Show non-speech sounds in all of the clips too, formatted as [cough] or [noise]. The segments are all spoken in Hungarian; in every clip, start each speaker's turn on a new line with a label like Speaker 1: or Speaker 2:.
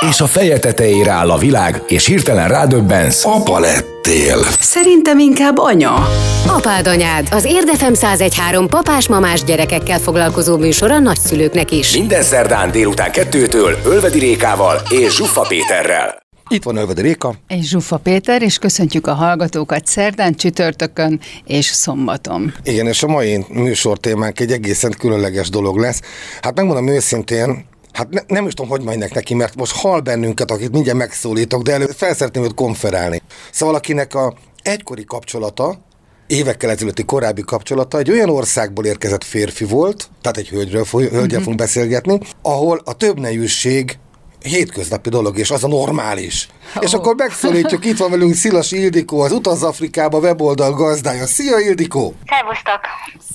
Speaker 1: És a feje tetejére áll a világ, és hirtelen rádöbbensz.
Speaker 2: Apa lettél.
Speaker 3: Szerintem inkább anya.
Speaker 4: Apád anyád, az Érdefem 1013 papás-mamás gyerekekkel foglalkozó műsor a nagyszülőknek is.
Speaker 1: Minden szerdán délután kettőtől Ölvedi Rékával és Zsuffa Péterrel.
Speaker 2: Itt van Ölvedi Réka.
Speaker 3: És Zsuffa Péter, és köszöntjük a hallgatókat szerdán, csütörtökön és szombaton.
Speaker 2: Igen, és a mai műsor témánk egy egészen különleges dolog lesz. Hát megmondom őszintén, Hát ne, nem is tudom, hogy majd neki, mert most hal bennünket, akit mindjárt megszólítok, de előtt felszeretném őt konferálni. Szóval akinek a egykori kapcsolata, évekkel ezelőtti korábbi kapcsolata egy olyan országból érkezett férfi volt, tehát egy hölgyről, hölgyel uh-huh. fogunk beszélgetni, ahol a többnejűség hétköznapi dolog, és az a normális. Oh. És akkor megszólítjuk, itt van velünk Szilas Ildikó, az Utaz Afrikába weboldal gazdája. Szia Ildikó!
Speaker 5: Szervusztok!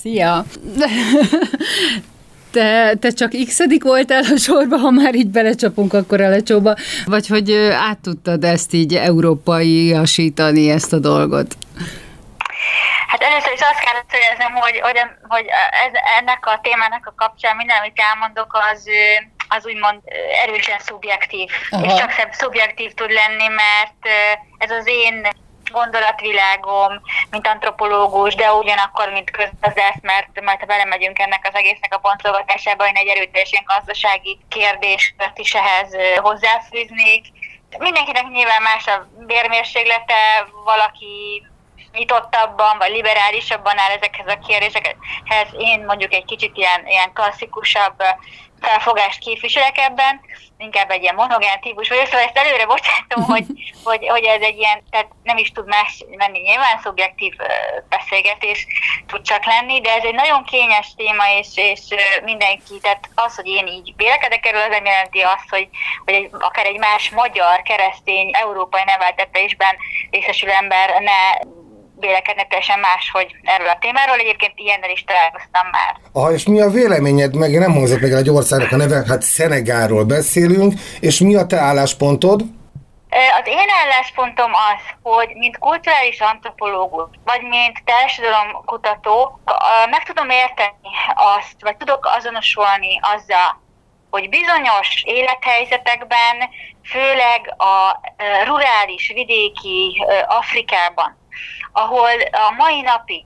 Speaker 3: Szia! Te, te csak x voltál a sorba, ha már így belecsapunk akkor a lecsóba, vagy hogy át tudtad ezt így európaiasítani, ezt a dolgot?
Speaker 5: Hát először is azt kell szögeznem, hogy, hogy, hogy ez, ennek a témának a kapcsán minden, amit elmondok, az, az úgymond erősen szubjektív. Aha. És csak szubjektív tud lenni, mert ez az én gondolatvilágom, mint antropológus, de ugyanakkor, mint közgazdász, mert majd ha belemegyünk ennek az egésznek a pontolgatásába, én egy erőteljesen gazdasági kérdést is ehhez hozzáfűznék. Mindenkinek nyilván más a bérmérséglete, valaki nyitottabban vagy liberálisabban áll ezekhez a kérdésekhez. Én mondjuk egy kicsit ilyen, ilyen klasszikusabb felfogást képviselek ebben, inkább egy ilyen monogán típus vagyok, szóval ezt előre bocsátom, hogy, [laughs] hogy, hogy ez egy ilyen, tehát nem is tud más lenni, nyilván szubjektív beszélgetés tud csak lenni, de ez egy nagyon kényes téma, és, és mindenki, tehát az, hogy én így vélekedek erről, az nem jelenti azt, hogy, hogy egy, akár egy más magyar, keresztény, európai neveltetésben részesülő ember ne vélekednek teljesen máshogy erről a témáról. Egyébként ilyennel is találkoztam már.
Speaker 2: Ah, és mi a véleményed, meg nem hangzott meg egy országnak a neve, hát Szenegáról beszélünk, és mi a te álláspontod?
Speaker 5: Az én álláspontom az, hogy mint kulturális antropológus, vagy mint társadalomkutató, meg tudom érteni azt, vagy tudok azonosulni azzal, hogy bizonyos élethelyzetekben, főleg a rurális, vidéki Afrikában, ahol a mai napig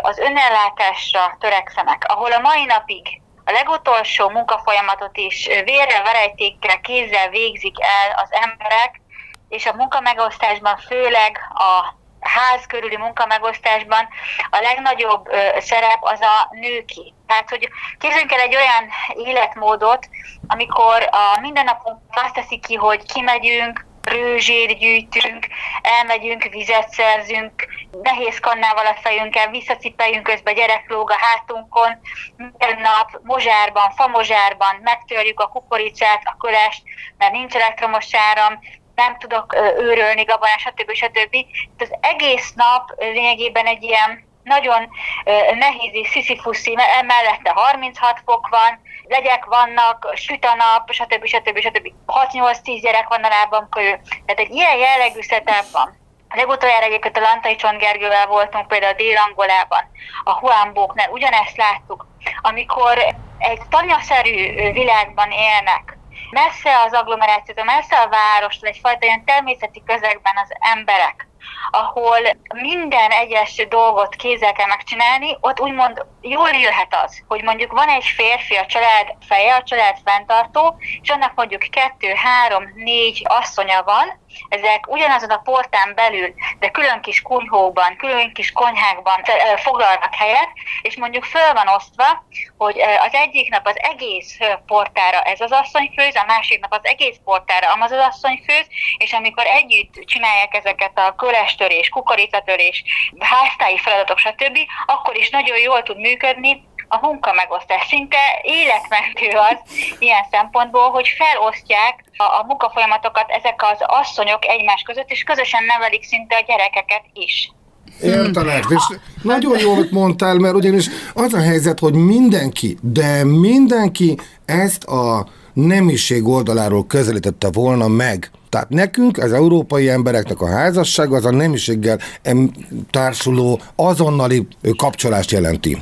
Speaker 5: az önellátásra törekszenek, ahol a mai napig a legutolsó munkafolyamatot is vérrel, verejtékkel, kézzel végzik el az emberek, és a munkamegosztásban, főleg a ház körüli munkamegosztásban a legnagyobb szerep az a nőki. Tehát, hogy képzeljünk el egy olyan életmódot, amikor a mindennapunk azt teszik ki, hogy kimegyünk, rőzsét gyűjtünk, elmegyünk, vizet szerzünk, nehéz kannával a fejünkkel, visszacipeljünk közbe, gyerek lóg a hátunkon, minden nap mozsárban, famozsárban megtörjük a kukoricát, a kölest, mert nincs elektromos áram, nem tudok őrölni gabonát, stb. stb. Az egész nap lényegében egy ilyen nagyon nehéz sziszifuszi, mellette 36 fok van, legyek vannak, süt a nap, stb. stb. stb. 6-8-10 gyerek van a lábam körül. Tehát egy ilyen jellegű setup van. Legutoljára egyébként a Lantai Csont Gergővel voltunk például Dél-Angolában, a Huambóknál, ugyanezt láttuk, amikor egy tanyaszerű világban élnek, messze az agglomerációtól, messze a várostól, egyfajta ilyen természeti közegben az emberek, ahol minden egyes dolgot kézzel kell megcsinálni, ott úgymond jól élhet az, hogy mondjuk van egy férfi, a család feje, a család fenntartó, és annak mondjuk kettő, három, négy asszonya van, ezek ugyanazon a portán belül, de külön kis kunyhóban, külön kis konyhákban foglalnak helyet, és mondjuk föl van osztva, hogy az egyik nap az egész portára ez az asszony főz, a másik nap az egész portára amaz az asszony főz, és amikor együtt csinálják ezeket a kölestörés, kukoricatörés, háztáji feladatok, stb., akkor is nagyon jól tud működni a munka megosztás. Szinte életmentő az ilyen szempontból, hogy felosztják a, a munkafolyamatokat ezek az asszonyok egymás között, és közösen nevelik szinte a gyerekeket is.
Speaker 2: Értelek, és nagyon jól mondtál, mert ugyanis az a helyzet, hogy mindenki, de mindenki ezt a nemiség oldaláról közelítette volna meg tehát nekünk, az európai embereknek a házasság az a nemiséggel társuló azonnali kapcsolást jelenti.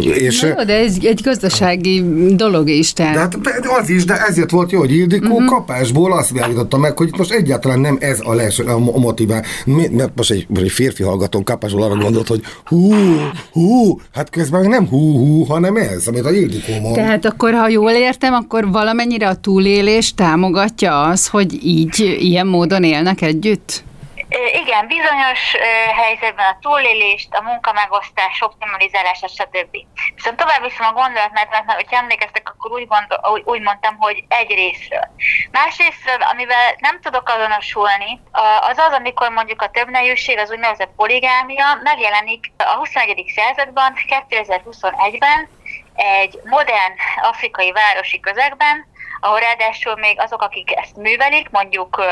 Speaker 3: És, jó, de ez egy gazdasági dolog is. Tehát.
Speaker 2: De hát az is, de ezért volt jó, hogy Ildikó uh-huh. kapásból azt világította meg, hogy most egyáltalán nem ez a, les, a motivál. Mert most egy, egy férfi hallgató kapásból arra gondolt, hogy hú, hú, hát közben nem hú, hú, hanem ez, amit a Ildikó mond.
Speaker 3: Tehát akkor, ha jól értem, akkor valamennyire a túlélés támogatja az, hogy így így ilyen módon élnek együtt?
Speaker 5: Igen, bizonyos helyzetben a túlélést, a munkamegosztás, optimalizálás, stb. Viszont tovább viszem a gondolatmenet, mert hogyha emlékeztek, akkor úgy, gondol, úgy mondtam, hogy egy részről. Másrésztről, amivel nem tudok azonosulni, az az, amikor mondjuk a többnejűség, az úgynevezett poligámia megjelenik a 21. században, 2021-ben, egy modern afrikai városi közegben, ahol ráadásul még azok, akik ezt művelik, mondjuk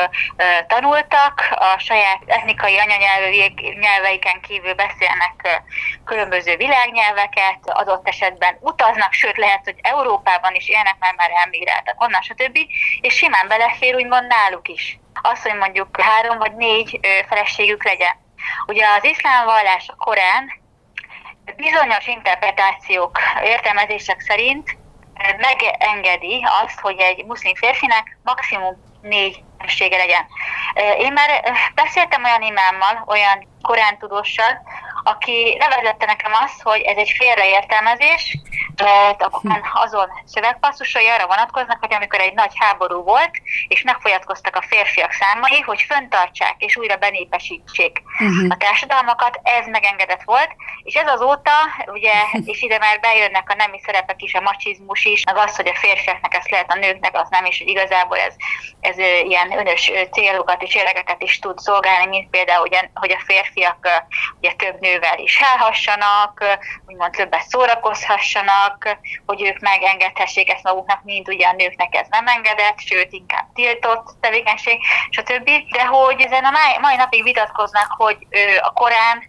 Speaker 5: tanultak, a saját etnikai anyanyelveiken kívül beszélnek különböző világnyelveket, adott esetben utaznak, sőt lehet, hogy Európában is élnek, mert már elmigráltak onnan, stb. És simán belefér úgymond náluk is. Az, hogy mondjuk három vagy négy feleségük legyen. Ugye az iszlám vallás a Korán bizonyos interpretációk, értelmezések szerint megengedi azt, hogy egy muszlim férfinek maximum négy felesége legyen. Én már beszéltem olyan imámmal, olyan korán tudóssal, aki nevezette nekem azt, hogy ez egy félreértelmezés, mert azon szövegpasszusai arra vonatkoznak, hogy amikor egy nagy háború volt, és megfolyatkoztak a férfiak számai, hogy föntartsák és újra benépesítsék uh-huh. a társadalmakat, ez megengedett volt, és ez azóta, ugye, és ide már bejönnek a nemi szerepek is, a macsizmus is, meg az, hogy a férfiaknak ezt lehet, a nőknek az nem, és hogy igazából ez, ez ilyen önös célokat és érdekeket is tud szolgálni, mint például, ugye, hogy a férfiak ugye több nővel is elhassanak, úgymond többet szórakozhassanak, hogy ők megengedhessék ezt maguknak, mint ugye a nőknek ez nem engedett, sőt inkább tiltott tevékenység, stb. De hogy ezen a mai napig vitatkoznak, hogy a Korán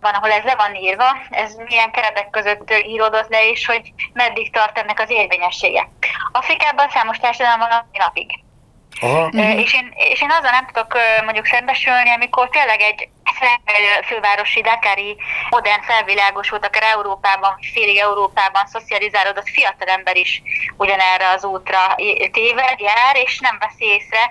Speaker 5: van, ahol ez le van írva, ez milyen keretek között íródott le, és hogy meddig tart ennek az érvényessége. Afrikában számos társadalom van a napig. Aha. És, én, és én azzal nem tudok mondjuk szembesülni, amikor tényleg egy fővárosi Dakari modern felvilágosult, akár Európában, félig Európában szocializálódott fiatalember is ugyanerre az útra téved, jár, és nem veszi észre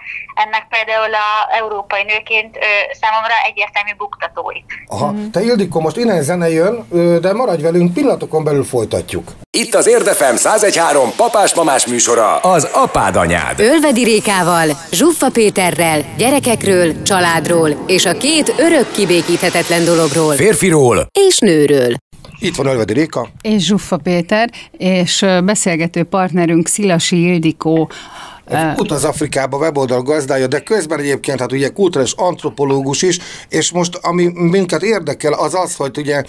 Speaker 5: ennek például a európai nőként számomra egyértelmű buktatóit.
Speaker 2: Aha, te Ildikó, most innen zene jön, de maradj velünk, pillanatokon belül folytatjuk.
Speaker 1: Itt az Érdefem 1013 papás-mamás műsora, az apád anyád.
Speaker 4: Ölvedi Rékával, Zsuffa Péterrel, gyerekekről, családról és a két örök kibékíthetetlen dologról.
Speaker 1: Férfiról
Speaker 4: és nőről.
Speaker 2: Itt van Ölvedi Réka.
Speaker 3: És Zsuffa Péter, és beszélgető partnerünk Szilasi Ildikó,
Speaker 2: Utaz Afrikába weboldal gazdája, de közben egyébként hát ugye kulturális antropológus is, és most ami minket érdekel az az, hogy ugye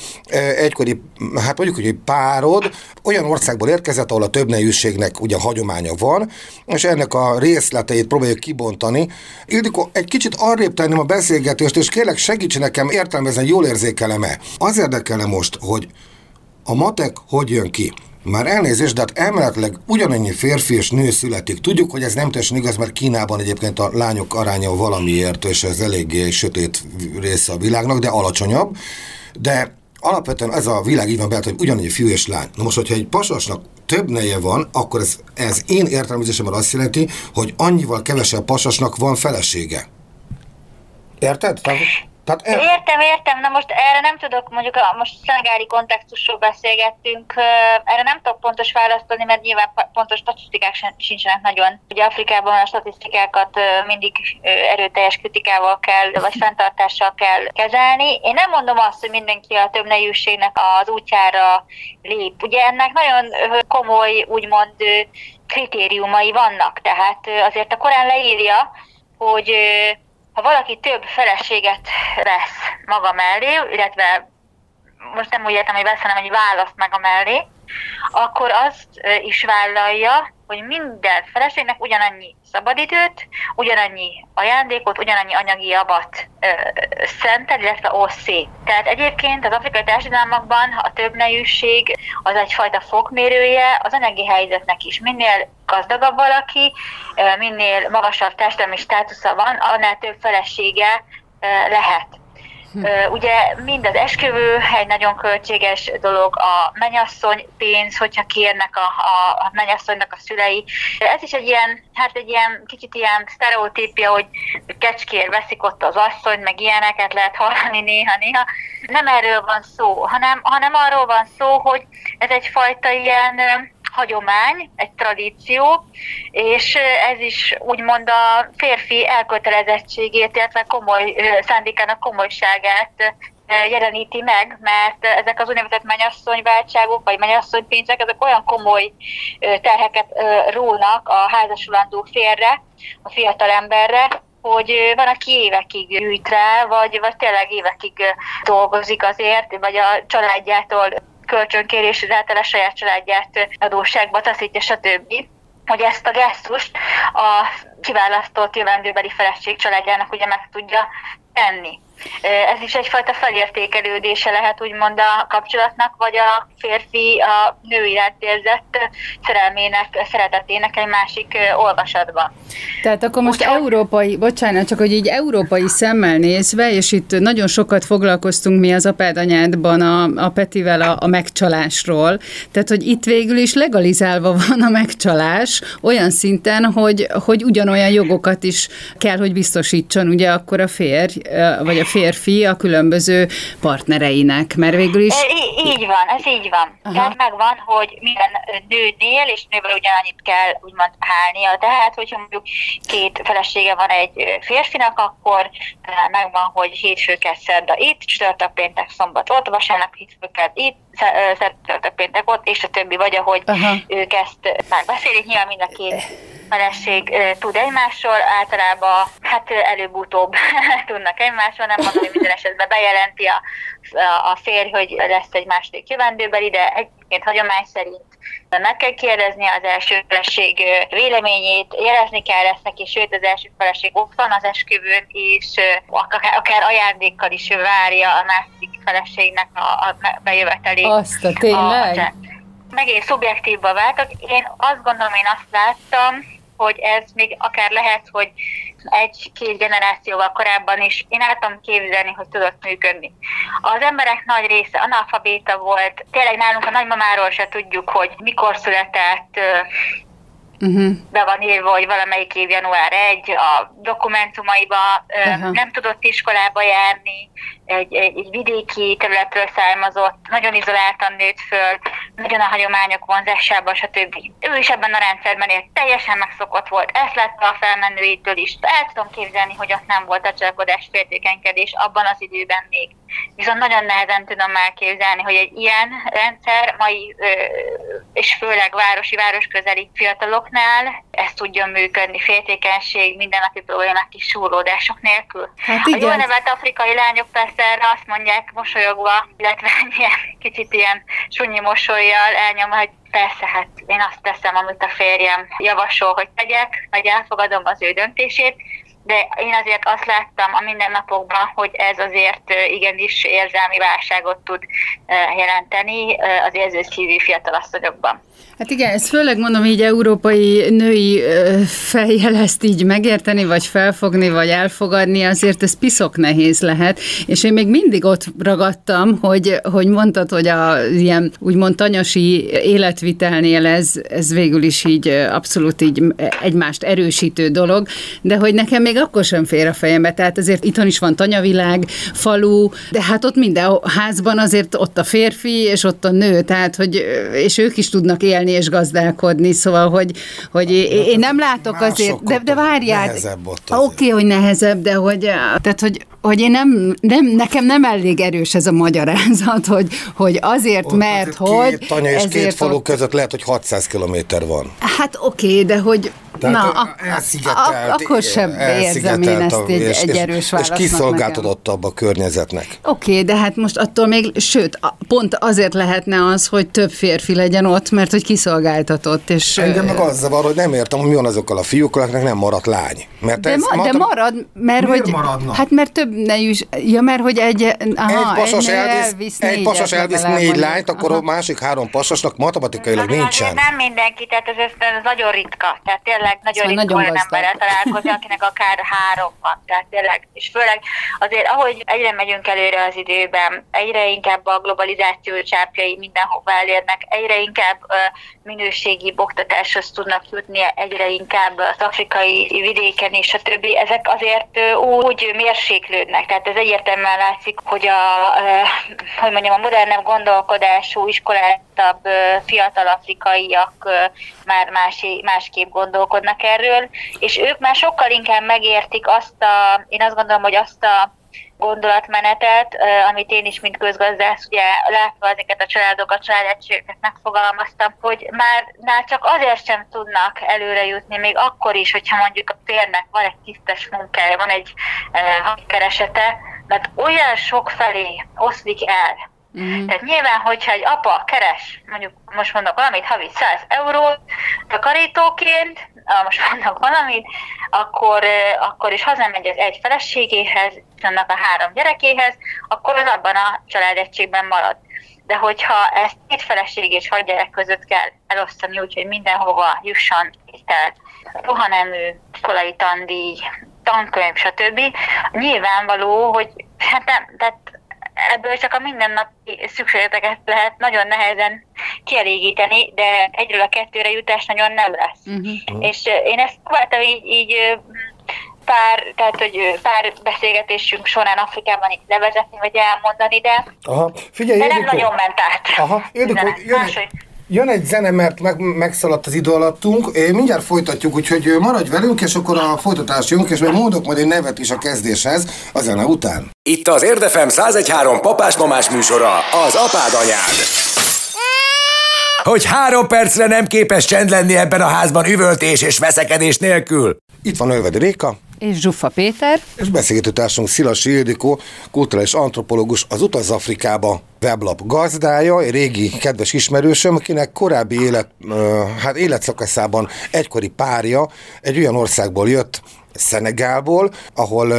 Speaker 2: egykori, hát mondjuk, hogy egy párod olyan országból érkezett, ahol a többnejűségnek ugye hagyománya van, és ennek a részleteit próbáljuk kibontani. Ildikó, egy kicsit arrébb tenném a beszélgetést, és kérlek segíts nekem értelmezni, jól érzékelem-e. Az érdekel most, hogy a matek hogy jön ki? Már elnézést, de hát elméletileg ugyanannyi férfi és nő születik. Tudjuk, hogy ez nem teljesen igaz, mert Kínában egyébként a lányok aránya valamiért, és ez eléggé sötét része a világnak, de alacsonyabb. De alapvetően ez a világ így van beállt, hogy ugyanannyi fiú és lány. Na most, hogyha egy pasasnak több neje van, akkor ez, ez én értelmezésemben azt jelenti, hogy annyival kevesebb pasasnak van felesége. Érted?
Speaker 5: Tehát el... Értem, értem, na most erre nem tudok, mondjuk a, most szenegári kontextusról beszélgettünk, erre nem tudok pontos választ adni, mert nyilván pontos statisztikák sincsenek nagyon. Ugye Afrikában a statisztikákat mindig erőteljes kritikával kell, vagy fenntartással kell kezelni. Én nem mondom azt, hogy mindenki a több az útjára lép. Ugye ennek nagyon komoly, úgymond kritériumai vannak, tehát azért a Korán leírja, hogy ha valaki több feleséget vesz maga mellé, illetve most nem úgy értem, hogy vesz, hanem hogy választ meg a mellé, akkor azt is vállalja, hogy minden feleségnek ugyanannyi szabadidőt, ugyanannyi ajándékot, ugyanannyi anyagi javat ö, szentel, illetve oszé. Tehát egyébként az afrikai társadalmakban a többnejűség az egyfajta fokmérője az anyagi helyzetnek is. Minél gazdagabb valaki, minél magasabb társadalmi státusza van, annál több felesége lehet. Ugye mind az esküvő egy nagyon költséges dolog, a menyasszony pénz, hogyha kérnek a, a, menyasszonynak a szülei. Ez is egy ilyen, hát egy ilyen kicsit ilyen sztereotípia, hogy kecskér veszik ott az asszony, meg ilyeneket lehet hallani néha-néha. Nem erről van szó, hanem, hanem arról van szó, hogy ez egyfajta ilyen hagyomány, egy tradíció, és ez is úgymond a férfi elkötelezettségét, illetve komoly szándékának komolyságát jeleníti meg, mert ezek az úgynevezett mennyasszonyváltságok, vagy mennyasszonypénzek, ezek olyan komoly terheket rónak a házasulandó férre, a fiatal emberre, hogy van, aki évekig gyűjt rá, vagy, vagy tényleg évekig dolgozik azért, vagy a családjától kölcsönkérés, által a saját családját adósságba taszítja, stb hogy ezt a gesztust a kiválasztott jövendőbeli feleség családjának ugye meg tudja tenni. Ez is egyfajta felértékelődése lehet úgymond a kapcsolatnak, vagy a férfi a nő iránt érzett szerelmének, szeretetének egy másik olvasatban.
Speaker 3: Tehát akkor most Úgy, európai, bocsánat, csak hogy így európai szemmel nézve, és itt nagyon sokat foglalkoztunk mi az apád anyádban a, a Petivel a, a megcsalásról, tehát hogy itt végül is legalizálva van a megcsalás olyan szinten, hogy, hogy ugyanolyan jogokat is kell, hogy biztosítson ugye akkor a férj, vagy a férfi a különböző partnereinek, mert végül is...
Speaker 5: Így, így van, ez így van. Aha. Tehát megvan, hogy minden nőnél, és nővel ugyanannyit kell úgymond hálnia. Tehát, hogyha mondjuk két felesége van egy férfinak, akkor megvan, hogy hétfőket szerda itt, csütörtök, péntek, szombat ott, vasárnap hétfőket itt, szerdától péntek ott, és a többi, vagy ahogy Aha. ők ezt megbeszélik, nyilván mind a két feleség tud egymásról, általában hát előbb-utóbb [laughs] tudnak egymásról, nem mondom, hogy minden esetben bejelenti a, a férj, hogy lesz egy második jövendőbeli, de egyébként hagyomány szerint meg kell kérdezni az első feleség véleményét, jelezni kell ezt neki, sőt az első feleség ott van az esküvőn, és akár, akár ajándékkal is várja a másik feleségnek a, a bejövetelét.
Speaker 3: Azt a tényleg? A,
Speaker 5: megint szubjektívba váltak. Én azt gondolom, én azt láttam, hogy ez még akár lehet, hogy egy-két generációval korábban is én el tudom képzelni, hogy tudott működni. Az emberek nagy része analfabéta volt, tényleg nálunk a nagymamáról se tudjuk, hogy mikor született, uh-huh. be van írva, hogy valamelyik év január 1, a dokumentumaiba uh-huh. nem tudott iskolába járni, egy, egy, egy vidéki területről származott, nagyon izoláltan nőtt föl, nagyon a hagyományok vonzásában, stb. Ő is ebben a rendszerben élt, teljesen megszokott volt, ezt látta a felmenőitől is. El tudom képzelni, hogy ott nem volt a csalkodás féltékenykedés abban az időben még. Viszont nagyon nehezen tudom elképzelni, hogy egy ilyen rendszer mai, és főleg városi, városközeli fiataloknál ezt tudjon működni, féltékenység, mindennapi problémák kis súrlódások nélkül. Hát igen. A jól nevet afrikai lányok persze erre azt mondják mosolyogva, illetve [laughs] ilyen kicsit ilyen sunyi mosolyjal elnyom, hogy persze, hát én azt teszem, amit a férjem javasol, hogy tegyek, vagy elfogadom az ő döntését, de én azért azt láttam a mindennapokban, hogy ez azért igenis érzelmi válságot tud jelenteni az érzőszívű fiatalasszonyokban.
Speaker 3: Hát igen, ezt főleg mondom így európai női fejjel ezt így megérteni, vagy felfogni, vagy elfogadni, azért ez piszok nehéz lehet, és én még mindig ott ragadtam, hogy, hogy mondtad, hogy a ilyen úgymond tanyasi életvitelnél ez, ez végül is így abszolút így egymást erősítő dolog, de hogy nekem még akkor sem fér a fejembe, tehát azért itthon is van tanyavilág, falu, de hát ott minden házban azért ott a férfi, és ott a nő, tehát hogy, és ők is tudnak élni és gazdálkodni, szóval, hogy, hogy én nem látok azért, de, de várjál. Oké, okay, hogy nehezebb, de hogy, tehát, hogy, hogy én nem, nem, nekem nem elég erős ez a magyarázat, hogy, hogy azért, ott mert hogy...
Speaker 2: Két tanya és két falu ott... között lehet, hogy 600 kilométer van.
Speaker 3: Hát oké, okay, de hogy
Speaker 2: Tehát
Speaker 3: Na, ak-
Speaker 2: elszigetelt,
Speaker 3: ak- akkor sem érzem én ezt egy- egy erős
Speaker 2: és, és
Speaker 3: válasznak
Speaker 2: kiszolgáltatottabb a környezetnek.
Speaker 3: Oké, okay, de hát most attól még, sőt, a- pont azért lehetne az, hogy több férfi legyen ott, mert hogy kiszolgáltatott, és...
Speaker 2: Engem meg az zavar, hogy nem értem, hogy mi van azokkal a fiúkkal, akiknek nem maradt lány. Mert
Speaker 3: de, ma, de marad, mert
Speaker 2: Miért
Speaker 3: hogy...
Speaker 2: maradna?
Speaker 3: Hát mert több ne is... Ja, mert hogy egy... Aha,
Speaker 2: egy pasas
Speaker 3: nő
Speaker 2: elvisz, egy
Speaker 3: négyet
Speaker 2: pasas elvisz négy
Speaker 3: mondjuk.
Speaker 2: lányt, akkor a
Speaker 3: Aha.
Speaker 2: másik három pasasnak matematikailag
Speaker 5: Azért
Speaker 2: nincsen.
Speaker 5: Nem mindenki, tehát ez, ez, ez nagyon ritka. Tehát tényleg nagyon
Speaker 3: Szóval nagyon
Speaker 5: olyan emberrel találkozni, akinek akár három van. Tehát tényleg, és főleg azért, ahogy egyre megyünk előre az időben, egyre inkább a globalizáció csápjai mindenhova elérnek, egyre inkább ö, minőségi oktatáshoz tudnak jutni, egyre inkább az afrikai vidéken és a többi, ezek azért úgy mérséklődnek. Tehát ez egyértelműen látszik, hogy a, hogy mondjam, a modernebb gondolkodású, iskolátabb, fiatal afrikaiak már más, másképp gondolkodnak erről, és ők már sokkal inkább megértik azt a, én azt gondolom, hogy azt a gondolatmenetet, amit én is, mint közgazdász, ugye látva ezeket a családokat, családegységeket megfogalmaztam, hogy már, már csak azért sem tudnak előre jutni, még akkor is, hogyha mondjuk a férnek van egy tisztes munkája, van egy ö, keresete, mert olyan sok felé oszlik el,
Speaker 3: Mhm.
Speaker 5: tehát nyilván, hogyha egy apa keres, mondjuk most mondok valamit, havi 100 eurót takarítóként, most mondok valamit, akkor, akkor is hazamegy az egy feleségéhez, annak a három gyerekéhez, akkor az abban a családegységben marad. De hogyha ezt két feleség és hat gyerek között kell elosztani, úgyhogy mindenhova jusson étel, rohanemű, iskolai tandíj, tankönyv, stb. Nyilvánvaló, hogy hát nem, tehát ebből csak a mindennapi szükségleteket lehet nagyon nehezen kielégíteni, de egyről a kettőre jutás nagyon nem lesz.
Speaker 3: Mhm.
Speaker 5: És én ezt próbáltam így, így pár, tehát hogy pár beszélgetésünk során Afrikában így levezetni, vagy elmondani, de,
Speaker 2: Aha, figyelj,
Speaker 5: de nem
Speaker 2: Ildikó.
Speaker 5: nagyon ment át.
Speaker 2: Aha, Ildikó, jön. Jön egy zene, mert meg, megszaladt az idő alattunk. Mindjárt folytatjuk, úgyhogy maradj velünk, és akkor a folytatás jönk, és még mondok majd egy nevet is a kezdéshez a zene után.
Speaker 1: Itt az Érdefem 1013 papás-mamás műsora, az apád anyád. Hogy három percre nem képes csend lenni ebben a házban üvöltés és veszekedés nélkül.
Speaker 2: Itt van Ölvedi Réka,
Speaker 3: És Zsuffa Péter.
Speaker 2: és beszélgető társunk Szilasi Ildikó, kulturális antropológus, az Utaz Afrikába weblap gazdája, régi kedves ismerősöm, akinek korábbi élet, hát életszakaszában egykori párja egy olyan országból jött, Szenegálból, ahol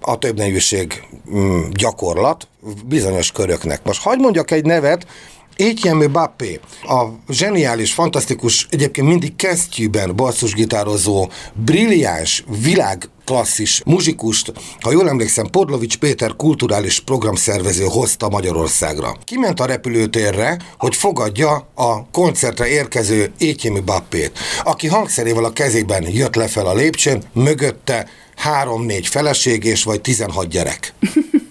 Speaker 2: a többneműség mm, gyakorlat bizonyos köröknek. Most hagyd mondjak egy nevet, Etienne Bappé, a zseniális, fantasztikus, egyébként mindig kesztyűben basszusgitározó, brilliáns, világklasszis muzsikust, ha jól emlékszem, Podlovics Péter kulturális programszervező hozta Magyarországra. Kiment a repülőtérre, hogy fogadja a koncertre érkező Etienne Bappét, aki hangszerével a kezében jött le fel a lépcsőn, mögötte három-négy feleség és vagy 16 gyerek [laughs]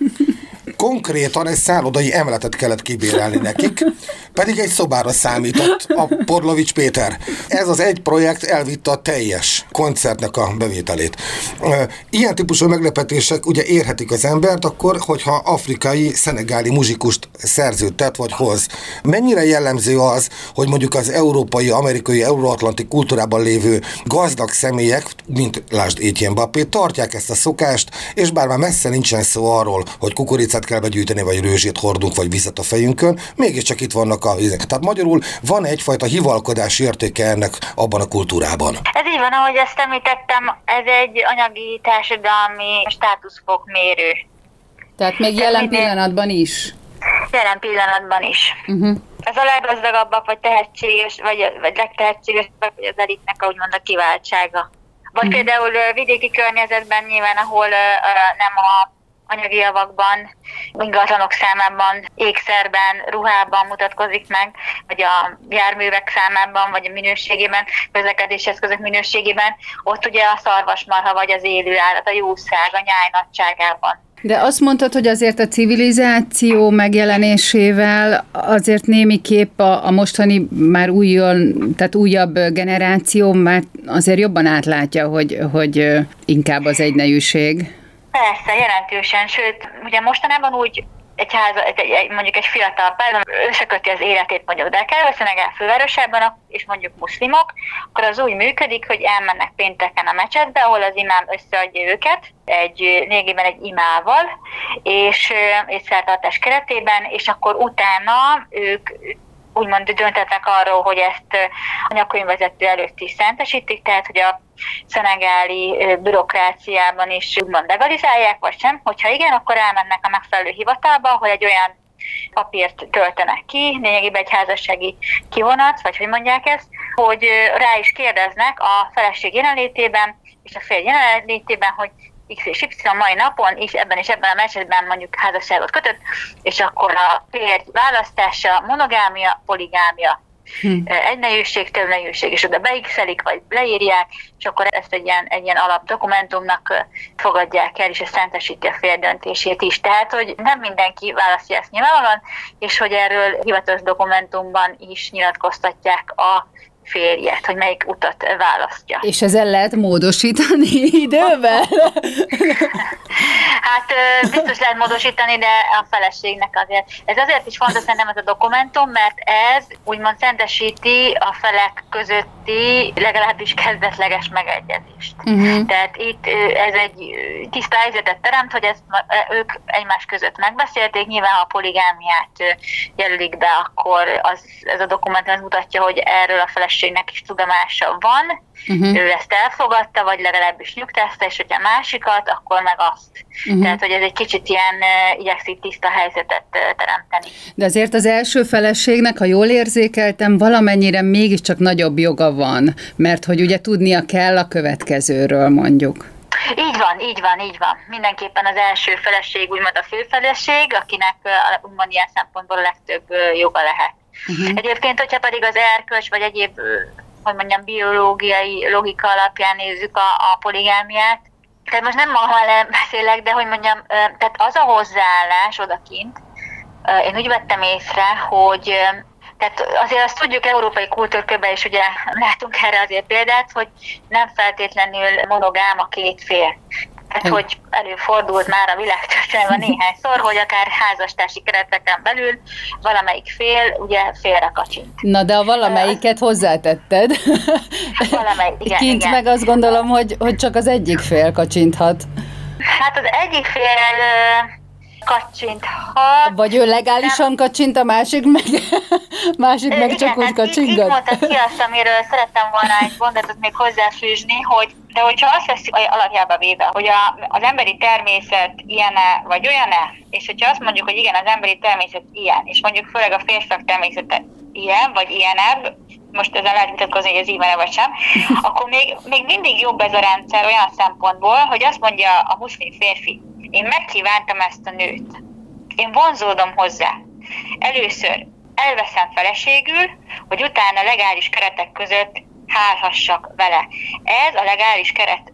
Speaker 2: konkrétan egy szállodai emeletet kellett kibérelni nekik, pedig egy szobára számított a Porlovics Péter. Ez az egy projekt elvitte a teljes koncertnek a bevételét. Ilyen típusú meglepetések ugye érhetik az embert akkor, hogyha afrikai, szenegáli muzsikust szerződtet vagy hoz. Mennyire jellemző az, hogy mondjuk az európai, amerikai, euróatlanti kultúrában lévő gazdag személyek, mint lásd Etienne Bappé, tartják ezt a szokást, és bár már messze nincsen szó arról, hogy kukoricát kell begyűjteni, vagy rőzsét hordunk, vagy vizet a fejünkön, mégiscsak itt vannak a vizek. Tehát magyarul van egyfajta hivalkodás értéke ennek abban a kultúrában.
Speaker 5: Ez így van, ahogy ezt említettem, ez egy anyagi társadalmi státuszfokmérő.
Speaker 3: Tehát még jelen pillanatban is.
Speaker 5: Jelen pillanatban is.
Speaker 3: Uh-huh.
Speaker 5: Ez a leggazdagabbak, vagy tehetséges, vagy, vagy legtehetségesebbek, vagy az elitnek a úgymond a kiváltsága. Vagy például ö, vidéki környezetben nyilván, ahol ö, nem a anyagi javakban, ingatlanok számában, ékszerben, ruhában mutatkozik meg, vagy a járművek számában, vagy a minőségében, közlekedési eszközök minőségében, ott ugye a szarvasmarha vagy az élő állat, a jószág, a nyáj nagyságában.
Speaker 3: De azt mondtad, hogy azért a civilizáció megjelenésével azért némiképp a, a mostani már újon, tehát újabb generáció már azért jobban átlátja, hogy, hogy inkább az egynejűség.
Speaker 5: Persze, jelentősen, sőt, ugye mostanában úgy egy háza, egy, egy, mondjuk egy fiatal pár összeköti az életét mondjuk Szenegál fővárosában, és mondjuk muszlimok, akkor az úgy működik, hogy elmennek pénteken a mecsetbe, ahol az imám összeadja őket, egy lényegében egy imával, és egy szertartás keretében, és akkor utána ők úgymond döntetnek arról, hogy ezt a nyakönyvvezető előtt is szentesítik, tehát hogy a szenegáli bürokráciában is úgymond legalizálják, vagy sem. Hogyha igen, akkor elmennek a megfelelő hivatalba, ahol egy olyan papírt töltenek ki, lényegében egy házassági kivonat, vagy hogy mondják ezt, hogy rá is kérdeznek a feleség jelenlétében és a férj jelenlétében, hogy X és Y mai napon, és ebben és ebben a mesetben mondjuk házasságot kötött, és akkor a férj választása monogámia, poligámia. Hm. Egy nejűség, több nejűség, és oda beixelik, vagy leírják, és akkor ezt egy ilyen, egy ilyen alapdokumentumnak fogadják el, és ez szentesíti a fél döntését is. Tehát, hogy nem mindenki választja ezt nyilvánvalóan, és hogy erről hivatalos dokumentumban is nyilatkoztatják a férjet, hogy melyik utat választja.
Speaker 3: És ezzel lehet módosítani [laughs] idővel? [laughs]
Speaker 5: hát biztos lehet módosítani, de a feleségnek azért. Ez azért is fontos szerintem ez a dokumentum, mert ez úgymond szentesíti a felek közötti legalábbis kezdetleges megegyezést. Uh-huh. Tehát itt ez egy tiszta helyzetet teremt, hogy ezt ők egymás között megbeszélték, nyilván ha a poligámiát jelölik be, akkor az, ez a dokumentum az mutatja, hogy erről a feleség feleségnek is tudomása van, uh-huh. ő ezt elfogadta, vagy legalábbis nyugtázta, és hogyha másikat, akkor meg azt. Uh-huh. Tehát, hogy ez egy kicsit ilyen uh, igyekszik tiszta helyzetet uh, teremteni.
Speaker 3: De azért az első feleségnek, ha jól érzékeltem, valamennyire mégiscsak nagyobb joga van, mert hogy ugye tudnia kell a következőről mondjuk.
Speaker 5: Így van, így van, így van. Mindenképpen az első feleség, úgymond a főfeleség, akinek úgymond ilyen szempontból a legtöbb joga lehet. Uh-huh. Egyébként, hogyha pedig az erkölcs vagy egyéb, hogy mondjam, biológiai logika alapján nézzük a, a poligámiát, tehát most nem ma beszélek, de hogy mondjam, tehát az a hozzáállás odakint, én úgy vettem észre, hogy tehát azért azt tudjuk európai kultúrkörben is ugye látunk erre azért példát, hogy nem feltétlenül monogám a két fél. Tehát, hogy előfordult már a világtörténelemben néhányszor, hogy akár házastársi kereteken belül valamelyik fél ugye félre kacsint.
Speaker 3: Na, de a valamelyiket hozzátetted.
Speaker 5: Valamelyik, igen,
Speaker 3: Kint
Speaker 5: igen.
Speaker 3: meg azt gondolom, hogy, hogy csak az egyik fél kacsinthat.
Speaker 5: Hát az egyik fél kacsinthat.
Speaker 3: Vagy ő legálisan nem. kacsint, a másik meg, [laughs] másik meg
Speaker 5: Igen,
Speaker 3: csak úgy
Speaker 5: hát
Speaker 3: kacsingat.
Speaker 5: Így, így mondtad ki azt, amiről szerettem volna egy mondatot még hozzáfűzni, hogy de hogyha azt veszik alapjába véve, hogy a, az emberi természet ilyen-e, vagy olyan-e, és hogyha azt mondjuk, hogy igen, az emberi természet ilyen, és mondjuk főleg a férfiak természete ilyen, vagy ilyenebb, most ezen lehet vitatkozni, hogy ez így van vagy sem, [laughs] akkor még, még mindig jobb ez a rendszer olyan szempontból, hogy azt mondja a muszlim férfi, én megkívántam ezt a nőt. Én vonzódom hozzá. Először elveszem feleségül, hogy utána legális keretek között hálhassak vele. Ez a legális keret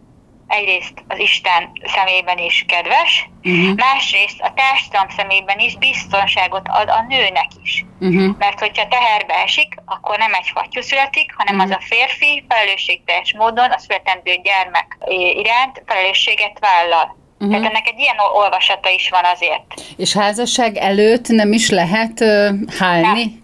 Speaker 5: egyrészt az Isten szemében is kedves, uh-huh. másrészt a társadalom szemében is biztonságot ad a nőnek is. Uh-huh. Mert hogyha teherbe esik, akkor nem egy fattyú születik, hanem uh-huh. az a férfi felelősségteljes módon a születendő gyermek iránt felelősséget vállal. Uh-huh. Tehát ennek egy ilyen olvasata is van azért.
Speaker 3: És házasság előtt nem is lehet uh, hálni?
Speaker 5: Nem.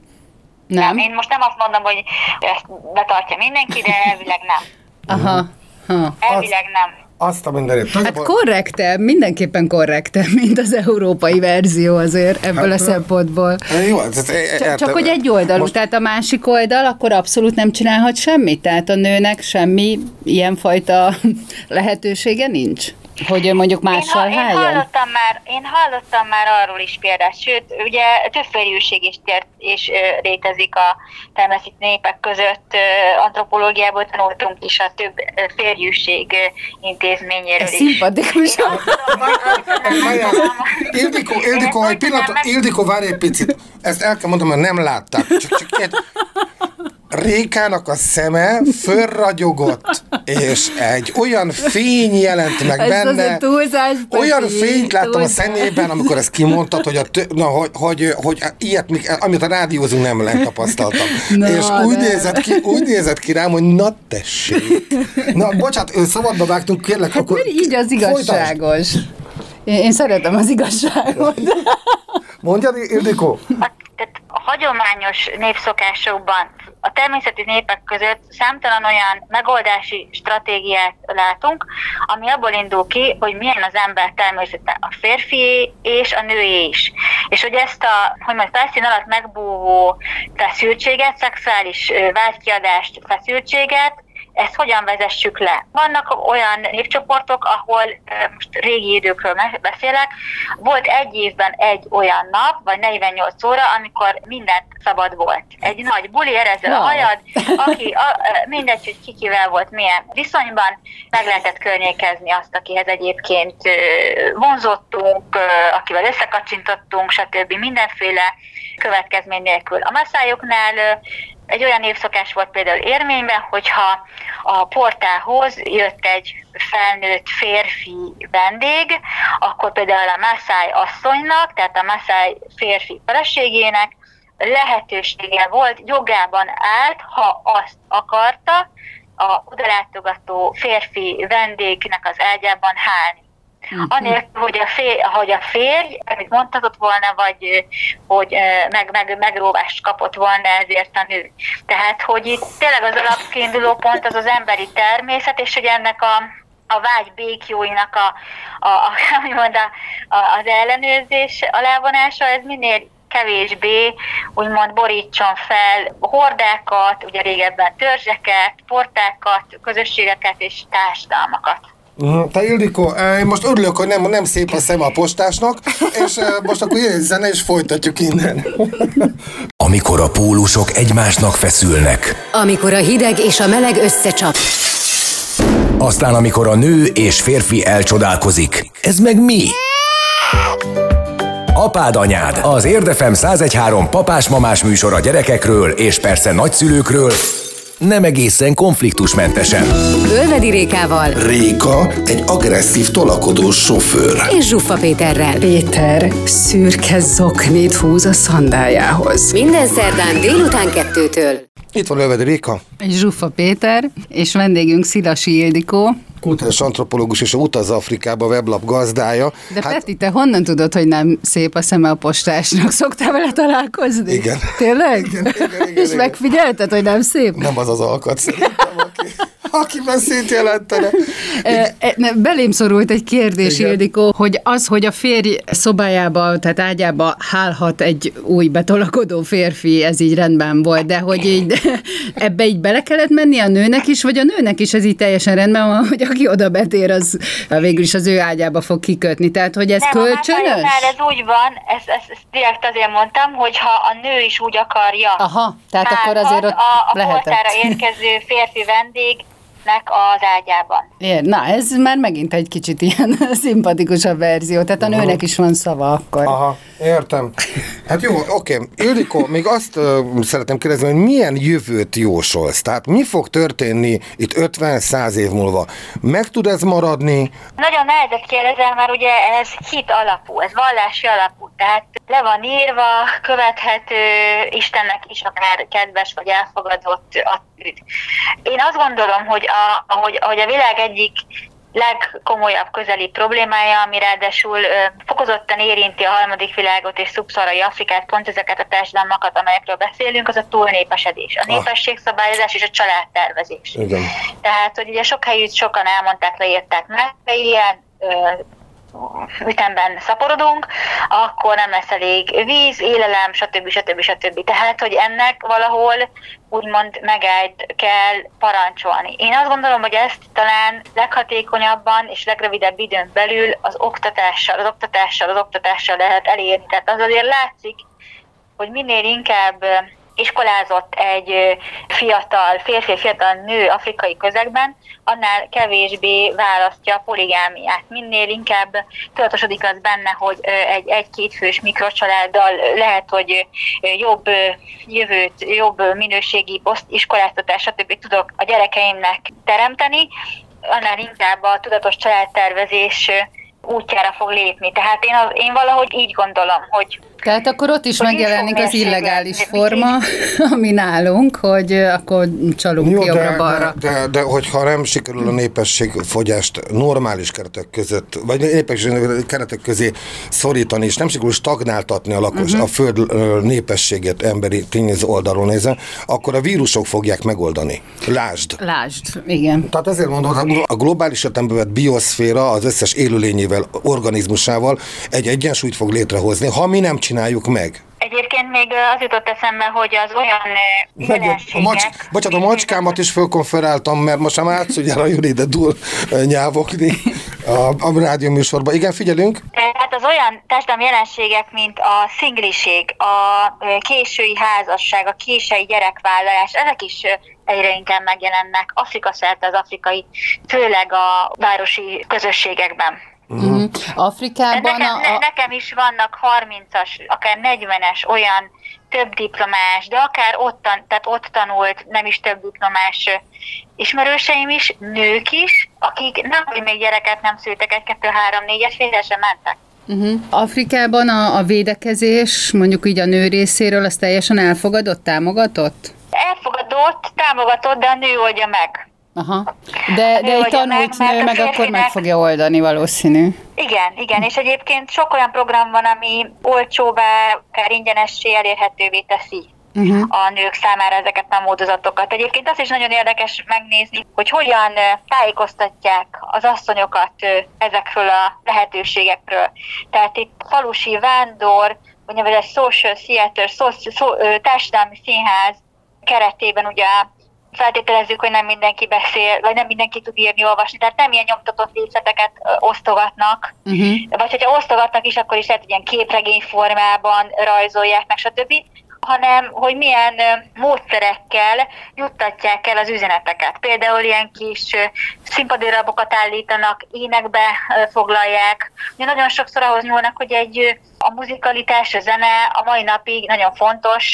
Speaker 5: Nem. nem. Én most nem azt mondom, hogy ezt betartja mindenki, de elvileg nem. [laughs]
Speaker 3: Aha. Ha.
Speaker 5: Elvileg nem.
Speaker 2: Azt a mindenét.
Speaker 3: Hát korrekte, mindenképpen korrekte, [laughs] mint az európai verzió azért ebből hát, a szempontból.
Speaker 2: Jó, ez, ez,
Speaker 3: csak, csak hogy egy oldalú, most... tehát a másik oldal akkor abszolút nem csinálhat semmit, tehát a nőnek semmi ilyenfajta [laughs] lehetősége nincs hogy mondjuk mással én,
Speaker 5: én hallottam már, én hallottam már arról is példát, sőt, ugye többférjűség is tért, és ö, létezik a természeti népek között, ö, antropológiából tanultunk is a több férjűség intézményéről Ez is.
Speaker 3: szimpatikus. [laughs]
Speaker 2: Ildikó, Ildikó, egy pillanat, Ildikó, várj egy picit. Ezt el kell mondom, mert nem látták. Csak, csak egy, Rékának a szeme fölragyogott, és egy olyan fény jelent meg
Speaker 3: ez
Speaker 2: benne.
Speaker 3: Túlzás,
Speaker 2: olyan fényt láttam túlzás. a szemében, amikor ezt kimondtad, hogy, a tö- na, hogy, hogy, hogy ilyet, amit a rádiózunk nem lehet tapasztaltam. Na, és úgy nézett, ki, úgy nézett ki rám, hogy na tessék. Na, bocsánat, szabadba vágtunk, kérlek,
Speaker 3: hát
Speaker 2: akkor
Speaker 3: így az igazságos. Én, én szeretem az igazságot.
Speaker 2: Mondjad, Ildikó?
Speaker 5: Tehát a hagyományos népszokásokban a természeti népek között számtalan olyan megoldási stratégiát látunk, ami abból indul ki, hogy milyen az ember természete, a férfi és a női is. És hogy ezt a, hogy majd felszín alatt megbúvó feszültséget, szexuális vágykiadást, feszültséget ezt hogyan vezessük le. Vannak olyan népcsoportok, ahol most régi időkről beszélek, volt egy évben egy olyan nap, vagy 48 óra, amikor mindent szabad volt. Egy nagy buli, erezzel a hajad, [laughs] aki a, mindegy, hogy kikivel volt, milyen viszonyban, meg lehetett környékezni azt, akihez egyébként vonzottunk, akivel összekacsintottunk, stb. mindenféle következmény nélkül. A masszájoknál egy olyan évszakás volt például érményben, hogyha a portához jött egy felnőtt férfi vendég, akkor például a Maasai asszonynak, tehát a Maasai férfi feleségének lehetősége volt, jogában állt, ha azt akarta, a odalátogató férfi vendégnek az ágyában hálni. Uh-huh. Anélkül, hogy a, fér, hogy a férj, amit mondhatott volna, vagy hogy meg, meg, megróvást kapott volna ezért a nő. Tehát, hogy itt tényleg az alapkiinduló pont az az emberi természet, és hogy ennek a, a vágy békjóinak a, a, a, [laughs] a, a, az ellenőrzés alávonása, ez minél kevésbé úgymond borítson fel hordákat, ugye régebben törzseket, portákat, közösségeket és társadalmakat.
Speaker 2: Mhm. Te Ildikó, én most örülök, hogy nem, nem szép a szem a postásnak, és most akkor jöjjön zene, és folytatjuk innen. [laughs]
Speaker 1: Amikor a pólusok egymásnak feszülnek.
Speaker 4: Amikor a hideg és a meleg összecsap.
Speaker 1: Aztán amikor a nő és férfi elcsodálkozik. Ez meg mi? Apád anyád, az Érdefem 1013 papás-mamás műsor a gyerekekről és persze nagyszülőkről, nem egészen konfliktusmentesen.
Speaker 4: Ölvedi Rékával.
Speaker 6: Réka egy agresszív tolakodó sofőr.
Speaker 4: És Zsuffa Péterrel.
Speaker 3: Péter szürke zoknit húz a szandájához.
Speaker 4: Minden szerdán délután kettőtől.
Speaker 2: Itt van Ölvedi Réka.
Speaker 3: Zsuffa Péter, és vendégünk Szilasi Ildikó,
Speaker 2: kulturális antropológus és Utaz Afrikába weblap gazdája.
Speaker 3: De hát... Peti, te honnan tudod, hogy nem szép a szeme a postásnak? Szoktál vele találkozni?
Speaker 2: Igen.
Speaker 3: Tényleg?
Speaker 2: Igen, igen, igen, [laughs]
Speaker 3: és
Speaker 2: igen.
Speaker 3: megfigyelted, hogy nem szép?
Speaker 2: Nem az az alkat szerintem, aki, aki szét jelentene.
Speaker 3: E, belém szorult egy kérdés,
Speaker 2: Igen.
Speaker 3: Ildikó, hogy az, hogy a férj szobájába, tehát ágyába hálhat egy új betolakodó férfi, ez így rendben volt, de hogy így [laughs] ebbe így bele kellett menni a nőnek is, vagy a nőnek is ez így teljesen rendben van, hogy aki oda betér, az végül is az ő ágyába fog kikötni. Tehát, hogy ez
Speaker 5: Nem,
Speaker 3: kölcsönös?
Speaker 5: hát ez úgy van, ezt, ezt, ezt direkt azért mondtam, hogy ha a nő is úgy akarja,
Speaker 3: Aha, tehát akkor
Speaker 5: hálhat
Speaker 3: azért ott
Speaker 5: a, a
Speaker 3: lehetett.
Speaker 5: érkező férfi vendégnek az ágyában.
Speaker 3: Ér, na, ez már megint egy kicsit ilyen [laughs] szimpatikusabb verzió, tehát a nőnek is van szava akkor.
Speaker 2: Aha, értem. Hát jó, oké. Ildikó, még azt uh, szeretném kérdezni, hogy milyen jövőt jósolsz? Tehát mi fog történni itt 50-100 év múlva? Meg tud ez maradni?
Speaker 5: Nagyon nehezet kérdezel, mert ugye ez hit alapú, ez vallási alapú, tehát le van írva, követhető, Istennek is akár kedves vagy elfogadott. Én azt gondolom, hogy a, ahogy, ahogy a világ egyik legkomolyabb közeli problémája, ami ráadásul ö, fokozottan érinti a harmadik világot és szubszarai Afrikát, pont ezeket a társadalmakat, amelyekről beszélünk, az a túlnépesedés, a népességszabályozás és a családtervezés.
Speaker 2: Igen.
Speaker 5: Tehát, hogy ugye sok helyütt sokan elmondták, leírták meg, de ilyen ö, ütemben szaporodunk, akkor nem lesz elég víz, élelem, stb. stb. stb. Tehát, hogy ennek valahol úgymond megállt kell parancsolni. Én azt gondolom, hogy ezt talán leghatékonyabban és legrövidebb időn belül az oktatással, az oktatással, az oktatással lehet elérni. Tehát az azért látszik, hogy minél inkább iskolázott egy fiatal, férfi, fiatal nő afrikai közegben, annál kevésbé választja a poligámiát. Minél inkább tudatosodik az benne, hogy egy, egy-két fős mikrocsaláddal lehet, hogy jobb jövőt, jobb minőségi iskoláztatás, stb. tudok a gyerekeimnek teremteni, annál inkább a tudatos családtervezés útjára fog lépni. Tehát én, az, én valahogy így gondolom, hogy
Speaker 3: Tehát akkor ott is megjelenik az illegális forma, [laughs] ami nálunk, hogy akkor csalunk
Speaker 2: Jó, de,
Speaker 3: jobbra-balra.
Speaker 2: de, de, de hogyha nem sikerül a népességfogyást normális keretek között, vagy népesség keretek közé szorítani, és nem sikerül stagnáltatni a lakos, uh-huh. a föld népességet emberi tényező oldalról nézve, akkor a vírusok fogják megoldani. Lásd!
Speaker 3: Lásd, igen.
Speaker 2: Tehát ezért mondom, hogy a globális értelemben vett bioszféra az összes élőlényével, organizmusával egy egyensúlyt fog létrehozni, ha mi nem csináljuk meg.
Speaker 5: Egyébként még az jutott eszembe, hogy az olyan
Speaker 2: Meg a,
Speaker 5: jelenségek...
Speaker 2: macs, bocsánat, a macskámat is fölkonferáltam, mert most már átszudjára jön ide dur ö, nyávogni a, a rádió műsorban. Igen, figyelünk.
Speaker 5: Hát az olyan társadalmi jelenségek, mint a szingliség, a késői házasság, a késői gyerekvállalás, ezek is egyre inkább megjelennek Afrika szerte az afrikai, főleg a városi közösségekben.
Speaker 3: Uh-huh. Afrikában
Speaker 5: nekem,
Speaker 3: a,
Speaker 5: ne,
Speaker 3: a,
Speaker 5: nekem is vannak 30-as, akár 40-es olyan több diplomás, de akár ott, tan, tehát ott tanult, nem is több diplomás ismerőseim is, nők is, akik nem, hogy még gyereket nem szültek, egy, kettő, három, négyes, félre sem mentek.
Speaker 3: uh-huh. Afrikában a, a védekezés, mondjuk így a nő részéről, az teljesen elfogadott, támogatott?
Speaker 5: Elfogadott, támogatott, de a nő oldja meg.
Speaker 3: Aha. De, de
Speaker 5: Ő
Speaker 3: egy
Speaker 5: oldja
Speaker 3: tanult
Speaker 5: meg,
Speaker 3: akkor meg fogja oldani valószínű.
Speaker 5: Igen, igen, és egyébként sok olyan program van, ami olcsóvá, akár ingyenessé elérhetővé teszi
Speaker 3: Uh-huh.
Speaker 5: a nők számára ezeket a módozatokat. Egyébként azt is nagyon érdekes megnézni, hogy hogyan tájékoztatják az asszonyokat ezekről a lehetőségekről. Tehát itt falusi vándor, úgynevezett social theater, szó, szó, társadalmi színház keretében ugye feltételezzük, hogy nem mindenki beszél, vagy nem mindenki tud írni, olvasni, tehát nem ilyen nyomtatott részleteket osztogatnak,
Speaker 3: Uh-huh.
Speaker 5: vagy hogyha osztogatnak is, akkor is lehet, hogy ilyen képregény formában rajzolják meg, stb., hanem hogy milyen módszerekkel juttatják el az üzeneteket. Például ilyen kis színpadirabokat állítanak, énekbe foglalják. Nagyon sokszor ahhoz nyúlnak, hogy egy a muzikalitás, a zene a mai napig nagyon fontos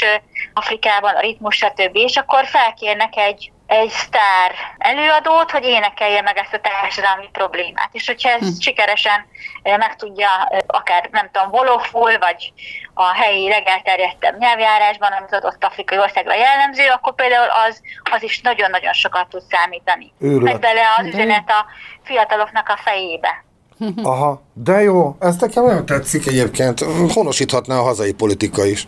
Speaker 5: Afrikában, a ritmus, stb. És akkor felkérnek egy egy sztár előadót, hogy énekelje meg ezt a társadalmi problémát. És hogyha ez hm. sikeresen meg tudja, akár nem tudom, voloful, vagy a helyi legelterjedtebb nyelvjárásban, amit az ott afrikai országra jellemző, akkor például az, az is nagyon-nagyon sokat tud számítani.
Speaker 2: Őrület.
Speaker 5: Megy bele az üzenet a fiataloknak a fejébe.
Speaker 2: Aha, de jó, ez nekem nagyon tetszik egyébként. Honosíthatná a hazai politika is.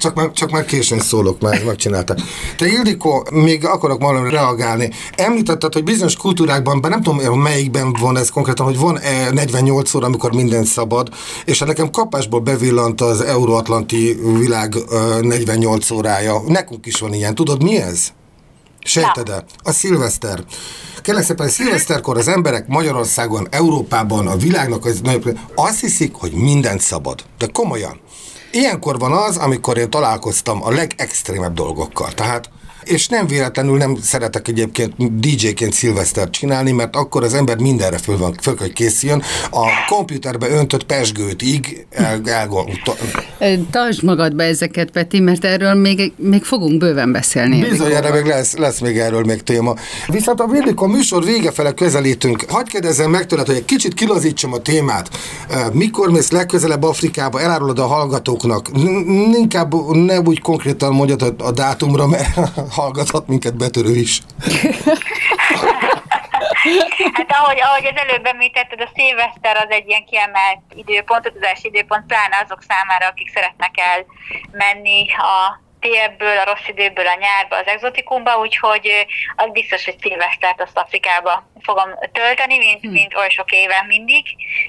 Speaker 2: csak, már, csak már későn szólok, már megcsinálta. Te Ildikó, még akarok valami reagálni. Említetted, hogy bizonyos kultúrákban, nem tudom, melyikben van ez konkrétan, hogy van -e 48 óra, amikor minden szabad, és hát nekem kapásból bevillant az euróatlanti világ ö, 48 órája. Nekünk is van ilyen. Tudod, mi ez? Sejted-e? A szilveszter. Kérlek szépen, szilveszterkor az emberek Magyarországon, Európában, a világnak az nagyobb, azt hiszik, hogy mindent szabad. De komolyan. Ilyenkor van az, amikor én találkoztam a legextrémebb dolgokkal. Tehát és nem véletlenül nem szeretek egyébként DJ-ként szilvesztert csinálni, mert akkor az ember mindenre föl, van, föl kell, készüljön. A komputerbe öntött pesgőtig el, el,
Speaker 3: Ö, Tartsd magadba ezeket, Peti, mert erről még, még fogunk bőven beszélni.
Speaker 2: Bizonyára meg lesz, lesz még erről még téma. Viszont a Villik, a műsor vége fele közelítünk. Hagyj kérdezzem meg tőled, hogy egy kicsit kilazítsam a témát. Mikor mész legközelebb Afrikába, elárulod a hallgatóknak? Inkább ne úgy konkrétan mondjad a, a dátumra, mert hallgathat minket betörő is. [laughs]
Speaker 5: Hát ahogy, ahogy az előbb említetted, a szilveszter az egy ilyen kiemelt időpont, utazási időpont, pláne azok számára, akik szeretnek elmenni a télből, a rossz időből a nyárba, az exotikumba, úgyhogy ö, az biztos, hogy szilvesztert azt Afrikába fogom tölteni, mint, mint oly sok éve mindig.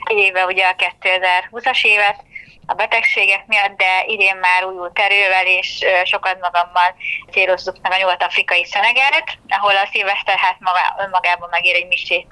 Speaker 5: Éve ugye a 2020-as évet, a betegségek miatt, de idén már újult erővel, és sokat magammal célozzuk meg a nyugat-afrikai Szenegelt, ahol a szilveszter hát maga, önmagában megér egy misét.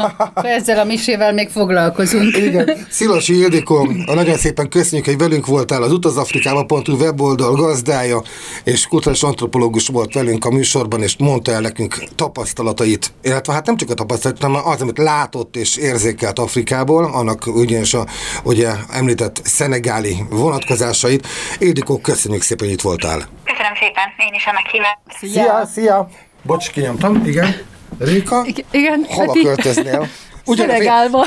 Speaker 3: Na, ezzel a misével még foglalkozunk.
Speaker 2: Igen. Szilasi Ildikó, nagyon szépen köszönjük, hogy velünk voltál az utazafrikába.hu weboldal gazdája, és kulturális antropológus volt velünk a műsorban, és mondta el nekünk tapasztalatait, illetve hát nem csak a tapasztalatait, hanem az, amit látott és érzékelt Afrikából, annak ugyanis a ugye említett szenegáli vonatkozásait. Ildikó, köszönjük szépen, hogy itt voltál.
Speaker 5: Köszönöm szépen, én is a meghívást.
Speaker 2: Szia, szia! Bocs, kinyomtam, igen. Réka,
Speaker 3: Igen,
Speaker 2: hova
Speaker 3: Peti.
Speaker 2: költöznél? [laughs]
Speaker 3: Szenegálba?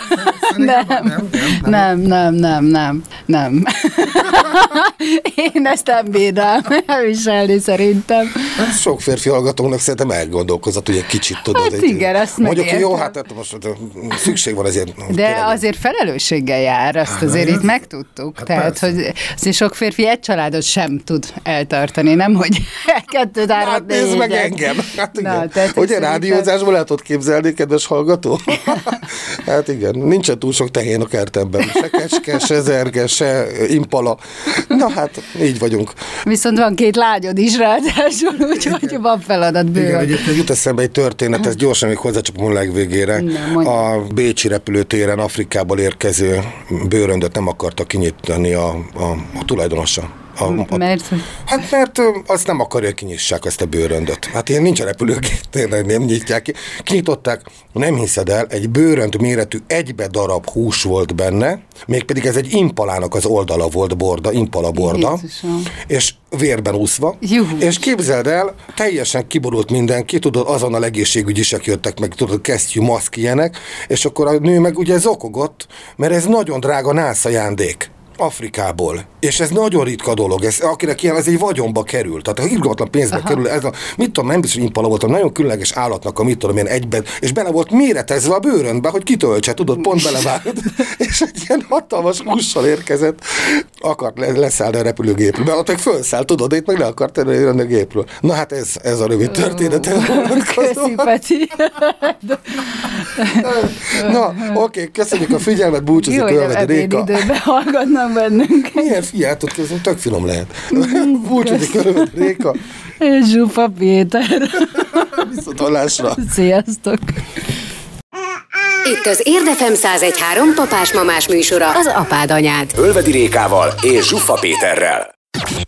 Speaker 3: Nem.
Speaker 2: Nem, nem, nem.
Speaker 3: Nem, nem, nem. Én ezt nem bírnám elviselni szerintem.
Speaker 2: Hát sok férfi hallgatónak szerintem elgondolkozott, hogy egy kicsit tudod.
Speaker 3: Hát
Speaker 2: egy,
Speaker 3: igen, azt
Speaker 2: Mondjuk, hogy jó, hát hát most szükség van azért.
Speaker 3: De
Speaker 2: tényleg.
Speaker 3: azért felelősséggel jár, azt azért itt megtudtuk.
Speaker 2: Hát
Speaker 3: Tehát,
Speaker 2: persze.
Speaker 3: hogy azért sok férfi egy családot sem tud eltartani, nem, hogy [laughs] kettőt, hármat,
Speaker 2: Hát nézd meg engem. Hát
Speaker 3: Na, tehát
Speaker 2: Hogy
Speaker 3: szerintem-
Speaker 2: rádiózásból el tudod képzelni, kedves hallgató? [laughs] hát igen, nincsen túl sok tehén a kertemben. Se kecske, se zerge, se impala. Na hát, így vagyunk.
Speaker 3: Viszont van két lányod is ráadásul, úgyhogy van feladat
Speaker 2: Igen,
Speaker 3: bőven.
Speaker 2: egyébként jut eszembe egy történet, ezt gyorsan még hozzácsapom a legvégére.
Speaker 3: Mondj.
Speaker 2: a Bécsi repülőtéren Afrikából érkező bőröndöt nem akarta kinyitani a, a, a tulajdonosa. A, a,
Speaker 3: Mert
Speaker 2: Hát mert azt nem akarja, kinyissák ezt a bőröndöt. Hát ilyen nincs repülőgép, tényleg nem nyitják ki. Kinyitották, nem hiszed el, egy bőrönd méretű egybe darab hús volt benne, mégpedig ez egy impalának az oldala volt borda, impala borda,
Speaker 3: Jézusom.
Speaker 2: és vérben úszva.
Speaker 3: Juh.
Speaker 2: És képzeld el, teljesen kiborult mindenki, tudod, azon a egészségügyisek jöttek meg, tudod, kesztyű, maszk, ilyenek, és akkor a nő meg ugye zokogott, mert ez nagyon drága nász ajándék. Afrikából. És ez nagyon ritka dolog. Ez, akinek ilyen, ez egy vagyonba kerül. Tehát irgalmatlan pénzbe Aha. kerül. Ez a, mit tudom, nem biztos, hogy impala volt, hanem nagyon különleges állatnak a mit tudom, ilyen egyben, és bele volt méretezve a bőrönbe, hogy kitöltse, tudod, pont belevágott. [laughs] és egy ilyen hatalmas hússal érkezett. Akart le, leszállni a repülőgépről. Mert ott meg fölszáll, tudod, itt meg le akart tenni a gépről. Na hát ez, ez a rövid történet.
Speaker 3: köszi, Peti.
Speaker 2: Na, oké, köszönjük a figyelmet, búcsúzik
Speaker 3: Jó,
Speaker 2: Réka.
Speaker 3: időben hallgatnak bennünk.
Speaker 2: Milyen fiát tud kezdeni, tök finom lehet. Búcsúzik Ölvedi Réka.
Speaker 3: És Zsufa Péter.
Speaker 2: Viszont hallásra.
Speaker 3: Sziasztok!
Speaker 4: Itt az Érdefem 1013 papás-mamás műsora, az apád anyád.
Speaker 1: Ölvedi Rékával és Zsuffa Péterrel.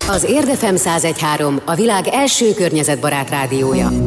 Speaker 4: Az Érdefem 1013 a világ első környezetbarát rádiója.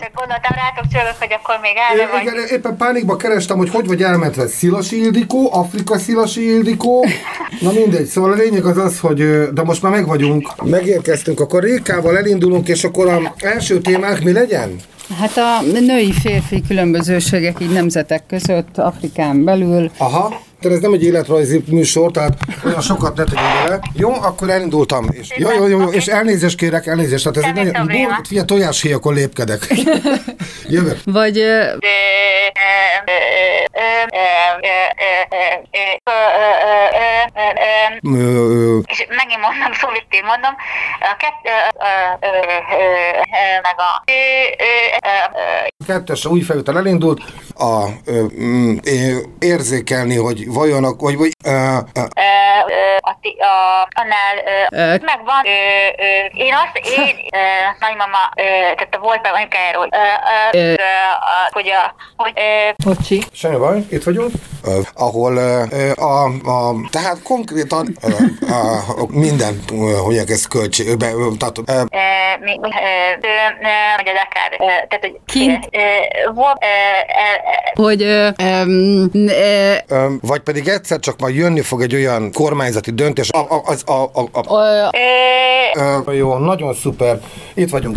Speaker 5: Csak gondoltam rátok csörgök, hogy akkor még elme vagy.
Speaker 2: Igen, éppen pánikba kerestem, hogy hogy vagy elmentve Szilasi Ildikó, Afrika Szilasi Ildikó. Na mindegy, szóval a lényeg az az, hogy de most már meg vagyunk. Megérkeztünk, akkor Rékával elindulunk, és akkor a első témánk mi legyen?
Speaker 3: Hát a női-férfi különbözőségek így nemzetek között, Afrikán belül.
Speaker 2: Aha, tehát ez nem egy életrajzi műsor, tehát olyan sokat ne tegyünk bele. Jó, akkor elindultam. És, jó, jó, jó, jó, és elnézést kérek, elnézést. Tehát ez egy
Speaker 5: Semmi
Speaker 2: nagyon...
Speaker 5: probléma.
Speaker 2: Bor, figyelj, tojáshéjakon lépkedek. [laughs] Jövök.
Speaker 3: Vagy
Speaker 5: És megint mondom, szólítén mondom, a kett, ö, ö, ö, ö, meg a
Speaker 2: kettes új felvétel elindult, a, ö, mm, ö, érzékelni, hogy vajon, a- vagy, vagy ö, ö,
Speaker 5: ö, ö, a, ti- a, annál ö,
Speaker 3: Ö.
Speaker 5: megvan. Ö, ö, én azt, én ö, nagymama, ö, tehát volt be anyukájáról, ö, ö, ö, a- hogy a, hogy ö,
Speaker 3: bocsi.
Speaker 2: semmi baj, itt vagyunk, ahol ö, a, a, tehát konkrétan a, a, minden, hogy mondják, ez költség, be, tehát,
Speaker 5: mi, vagy az akár, tehát, hogy
Speaker 3: Kint. Hogy
Speaker 2: vagy pedig egyszer csak majd jönni fog egy olyan kormányzati döntés, a, a, az, a, a, a,
Speaker 3: ö,
Speaker 5: ö,
Speaker 2: ö, jó, nagyon szuper, itt vagyunk.